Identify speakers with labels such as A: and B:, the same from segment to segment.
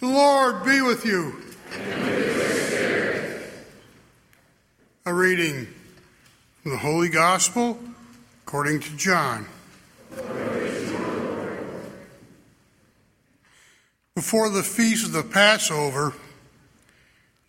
A: The Lord be with you. A reading from the Holy Gospel according to John. Before the feast of the Passover,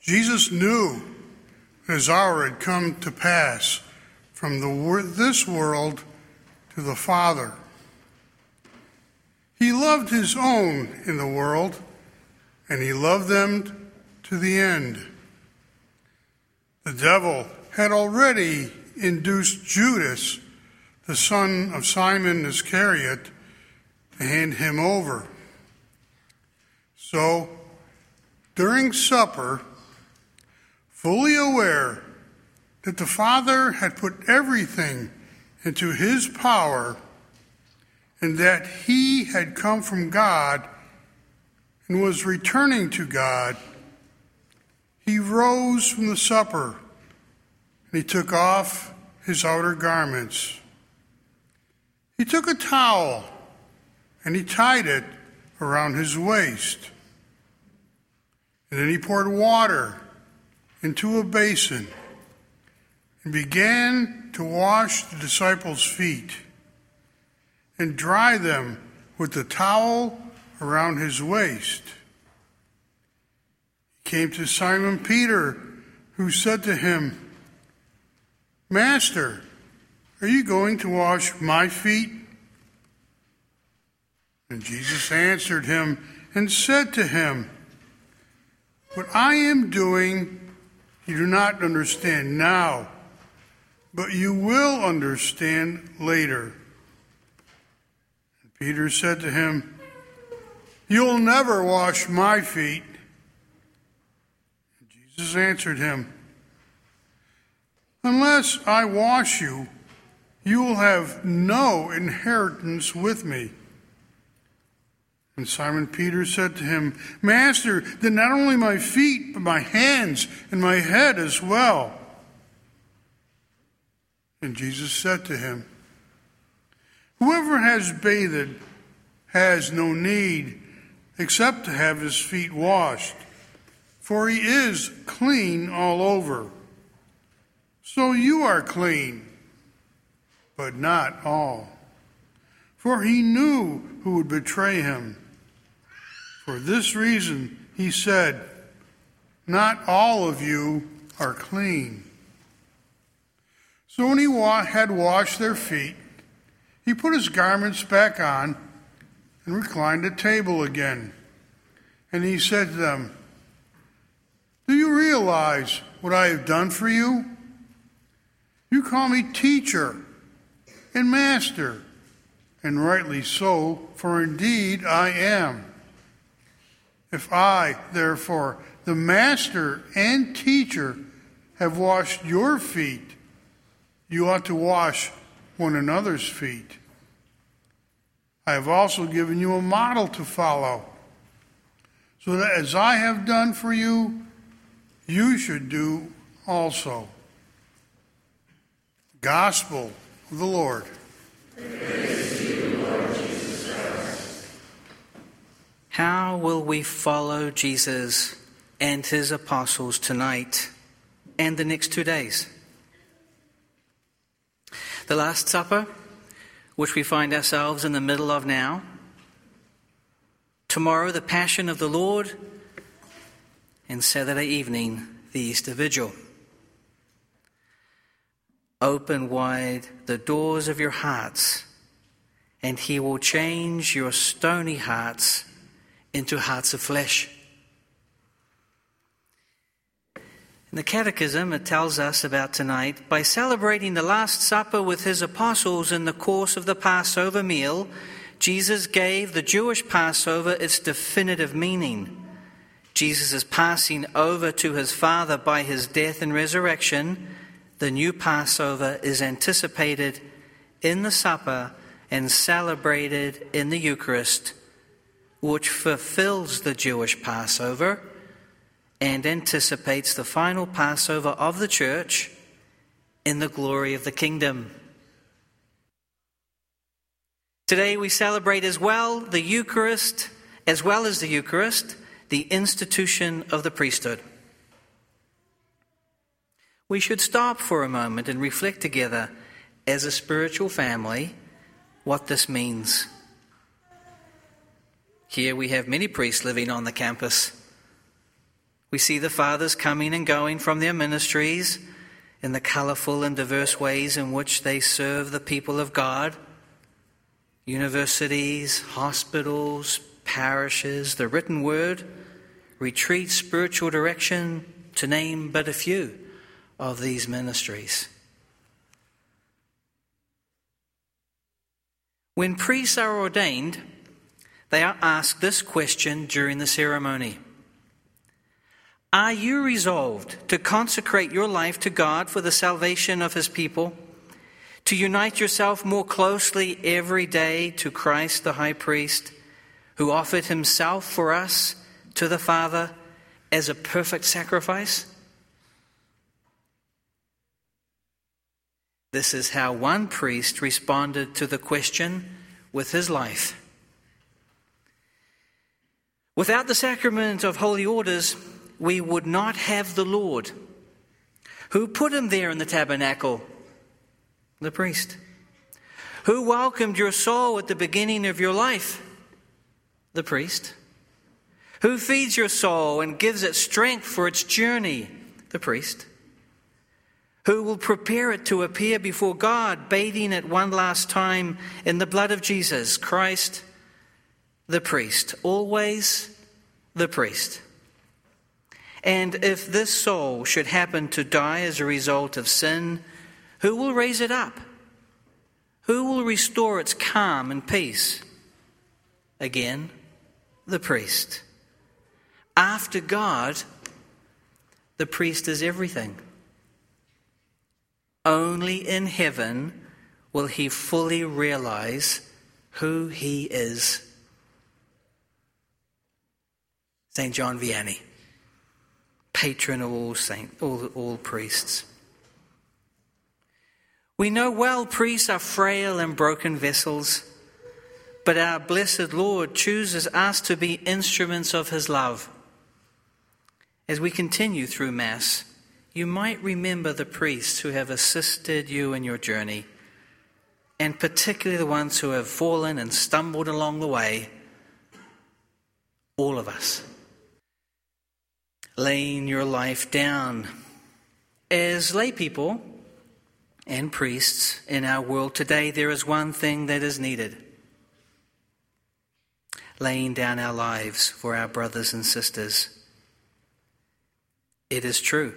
A: Jesus knew his hour had come to pass from the, this world to the Father. He loved his own in the world, and he loved them to the end. The devil had already induced Judas, the son of Simon Iscariot, to hand him over. So, during supper, fully aware that the Father had put everything into his power and that he had come from God and was returning to God, he rose from the supper and he took off his outer garments. He took a towel and he tied it around his waist. And then he poured water into a basin and began to wash the disciples' feet and dry them with the towel around his waist. He came to Simon Peter, who said to him, Master, are you going to wash my feet? And Jesus answered him and said to him, What I am doing you do not understand now, but you will understand later. And Peter said to him, You'll never wash my feet. Jesus answered him, Unless I wash you, you will have no inheritance with me. And Simon Peter said to him, Master, then not only my feet, but my hands and my head as well. And Jesus said to him, Whoever has bathed has no need except to have his feet washed, for he is clean all over. So you are clean, but not all. For he knew who would betray him. For this reason, he said, Not all of you are clean. So when he had washed their feet, he put his garments back on and reclined at table again. And he said to them, Do you realize what I have done for you? You call me teacher and master, and rightly so, for indeed I am. If I, therefore, the master and teacher, have washed your feet, you ought to wash one another's feet. I have also given you a model to follow, so that as I have done for you, you should do also. Gospel of the Lord.
B: Lord How will we follow Jesus and his apostles tonight and the next two days? The Last Supper, which we find ourselves in the middle of now. Tomorrow, the Passion of the Lord. And Saturday evening, the Easter Vigil. Open wide the doors of your hearts, and He will change your stony hearts into hearts of flesh. In the Catechism, it tells us about tonight by celebrating the Last Supper with his apostles in the course of the Passover meal, Jesus gave the Jewish Passover its definitive meaning. Jesus is passing over to his Father by his death and resurrection. The new Passover is anticipated in the supper and celebrated in the Eucharist, which fulfills the Jewish Passover and anticipates the final Passover of the church in the glory of the kingdom. Today we celebrate as well the Eucharist, as well as the Eucharist, the institution of the priesthood. We should stop for a moment and reflect together as a spiritual family what this means. Here we have many priests living on the campus. We see the fathers coming and going from their ministries in the colourful and diverse ways in which they serve the people of God. Universities, hospitals, parishes, the written word, retreats, spiritual direction, to name but a few of these ministries. When priests are ordained, they are asked this question during the ceremony Are you resolved to consecrate your life to God for the salvation of His people? To unite yourself more closely every day to Christ the high priest, who offered himself for us to the Father as a perfect sacrifice? This is how one priest responded to the question with his life. Without the sacrament of holy orders, we would not have the Lord. Who put him there in the tabernacle? The priest. Who welcomed your soul at the beginning of your life? The priest. Who feeds your soul and gives it strength for its journey? The priest who will prepare it to appear before God, bathing it one last time in the blood of Jesus, Christ the priest, always the priest. And if this soul should happen to die as a result of sin, who will raise it up? Who will restore its calm and peace? Again, the priest. After God, the priest is everything. Only in heaven will he fully realize who he is. St. John Vianney, patron of all, saint, all, all priests. We know well priests are frail and broken vessels, but our blessed Lord chooses us to be instruments of his love. As we continue through Mass, you might remember the priests who have assisted you in your journey, and particularly the ones who have fallen and stumbled along the way. All of us. Laying your life down. As lay people and priests in our world today, there is one thing that is needed laying down our lives for our brothers and sisters. It is true.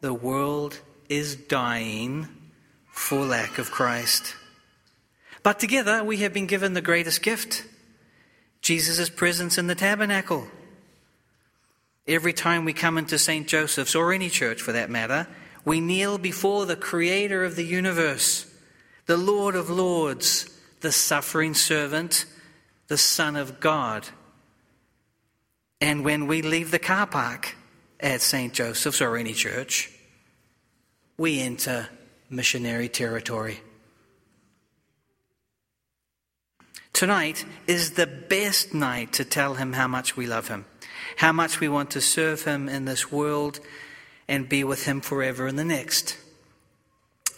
B: The world is dying for lack of Christ. But together we have been given the greatest gift Jesus' presence in the tabernacle. Every time we come into St. Joseph's, or any church for that matter, we kneel before the Creator of the universe, the Lord of Lords, the suffering servant, the Son of God. And when we leave the car park, at St. Joseph's or any church, we enter missionary territory. Tonight is the best night to tell him how much we love him, how much we want to serve him in this world and be with him forever in the next.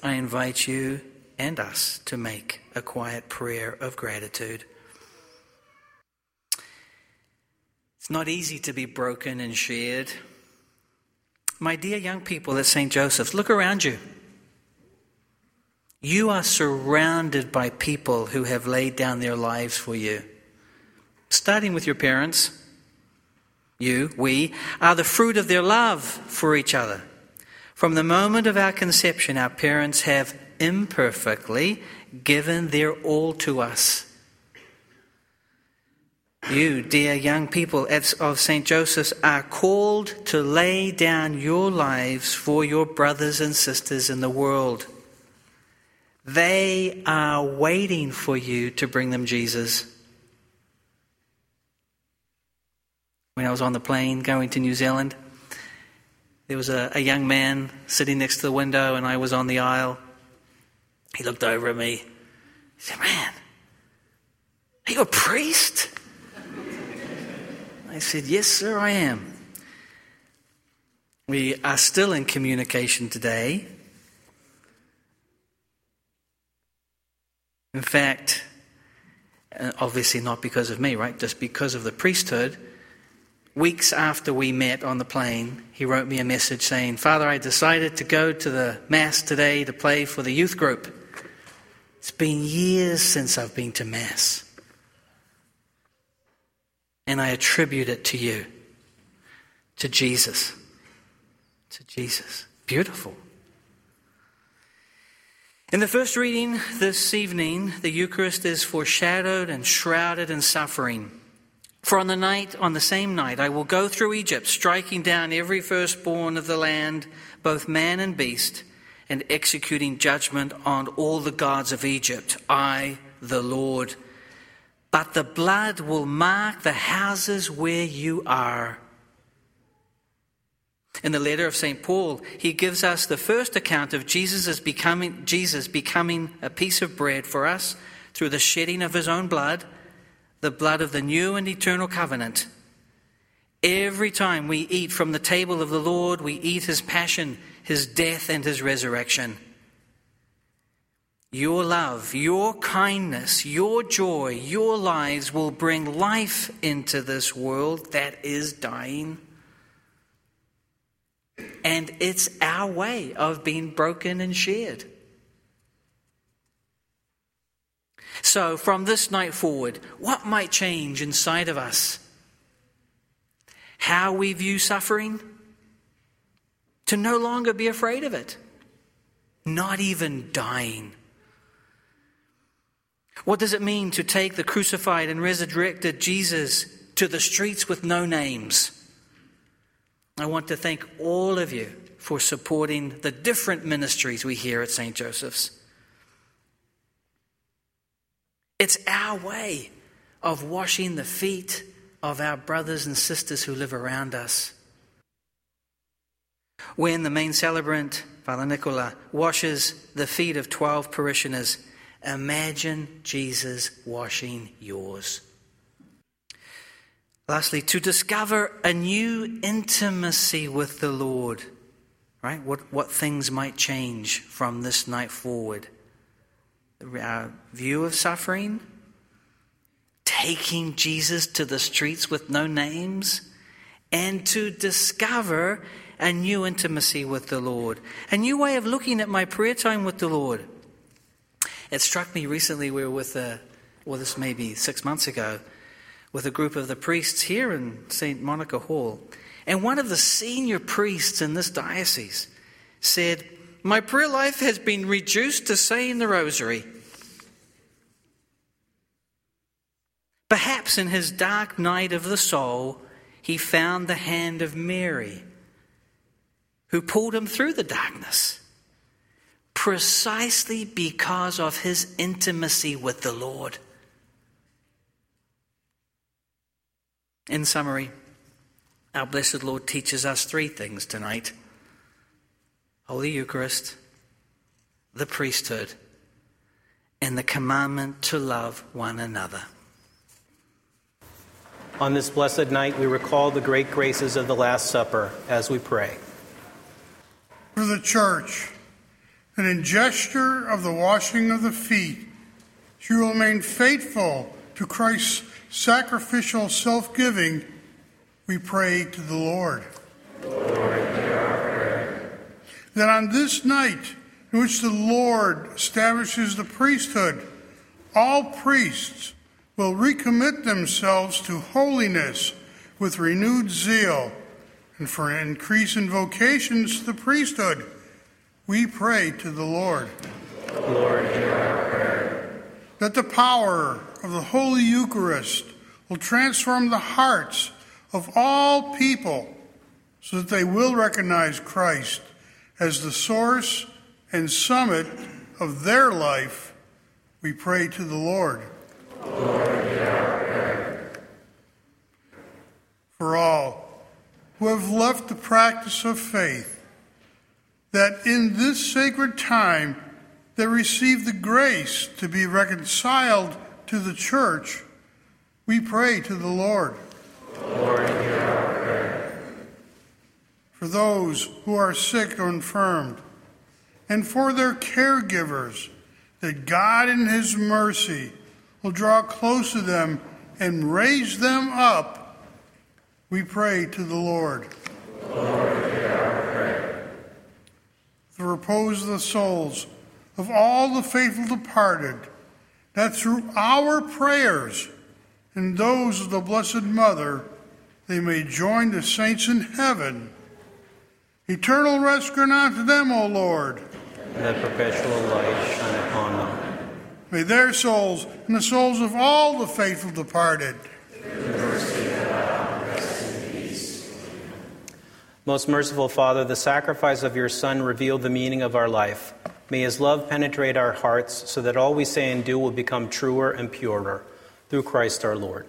B: I invite you and us to make a quiet prayer of gratitude. It's not easy to be broken and shared. My dear young people at St. Joseph's, look around you. You are surrounded by people who have laid down their lives for you. Starting with your parents, you, we, are the fruit of their love for each other. From the moment of our conception, our parents have imperfectly given their all to us. You, dear young people of St. Joseph's, are called to lay down your lives for your brothers and sisters in the world. They are waiting for you to bring them Jesus. When I was on the plane going to New Zealand, there was a, a young man sitting next to the window, and I was on the aisle. He looked over at me. He said, Man, are you a priest? I said, Yes, sir, I am. We are still in communication today. In fact, uh, obviously not because of me, right? Just because of the priesthood. Weeks after we met on the plane, he wrote me a message saying, Father, I decided to go to the Mass today to play for the youth group. It's been years since I've been to Mass. And I attribute it to you, to Jesus. To Jesus. Beautiful. In the first reading this evening, the Eucharist is foreshadowed and shrouded in suffering. For on the night, on the same night, I will go through Egypt, striking down every firstborn of the land, both man and beast, and executing judgment on all the gods of Egypt. I, the Lord. But the blood will mark the houses where you are in the letter of St. Paul, he gives us the first account of Jesus as becoming Jesus becoming a piece of bread for us through the shedding of his own blood, the blood of the new and eternal covenant. Every time we eat from the table of the Lord, we eat his passion, his death, and his resurrection. Your love, your kindness, your joy, your lives will bring life into this world that is dying. And it's our way of being broken and shared. So, from this night forward, what might change inside of us? How we view suffering? To no longer be afraid of it, not even dying. What does it mean to take the crucified and resurrected Jesus to the streets with no names? I want to thank all of you for supporting the different ministries we hear at St. Joseph's. It's our way of washing the feet of our brothers and sisters who live around us. When the main celebrant, Father Nicola, washes the feet of 12 parishioners, imagine Jesus washing yours. Lastly, to discover a new intimacy with the Lord, right? What, what things might change from this night forward? Our view of suffering, taking Jesus to the streets with no names, and to discover a new intimacy with the Lord, a new way of looking at my prayer time with the Lord. It struck me recently, we were with, a, well, this may be six months ago, with a group of the priests here in St. Monica Hall. And one of the senior priests in this diocese said, My prayer life has been reduced to saying the rosary. Perhaps in his dark night of the soul, he found the hand of Mary, who pulled him through the darkness, precisely because of his intimacy with the Lord. In summary, our blessed Lord teaches us three things tonight Holy Eucharist, the priesthood, and the commandment to love one another.
C: On this blessed night, we recall the great graces of the Last Supper as we pray.
A: For the Church, and in gesture of the washing of the feet, she will remain faithful to Christ's sacrificial self giving, we pray to the Lord. Lord that on this night in which the Lord establishes the priesthood, all priests will recommit themselves to holiness with renewed zeal, and for an increase in vocations to the priesthood, we pray to the Lord. Lord, hear our prayer. That the power of the Holy Eucharist will transform the hearts of all people so that they will recognize Christ as the source and summit of their life, we pray to the Lord. Lord For all who have left the practice of faith, that in this sacred time they receive the grace to be reconciled to the church, we pray to the Lord. Lord for those who are sick or infirmed, and for their caregivers, that God in His mercy will draw close to them and raise them up, we pray to the Lord.
D: Lord.
A: The repose of the souls of all the faithful departed, that through our prayers and those of the Blessed Mother, they may join the saints in heaven. Eternal rest grant unto them, O Lord.
C: And that perpetual light shine upon them.
A: May their souls and the souls of all the faithful departed.
C: Most merciful Father, the sacrifice of your Son revealed the meaning of our life. May his love penetrate our hearts so that all we say and do will become truer and purer. Through Christ our Lord.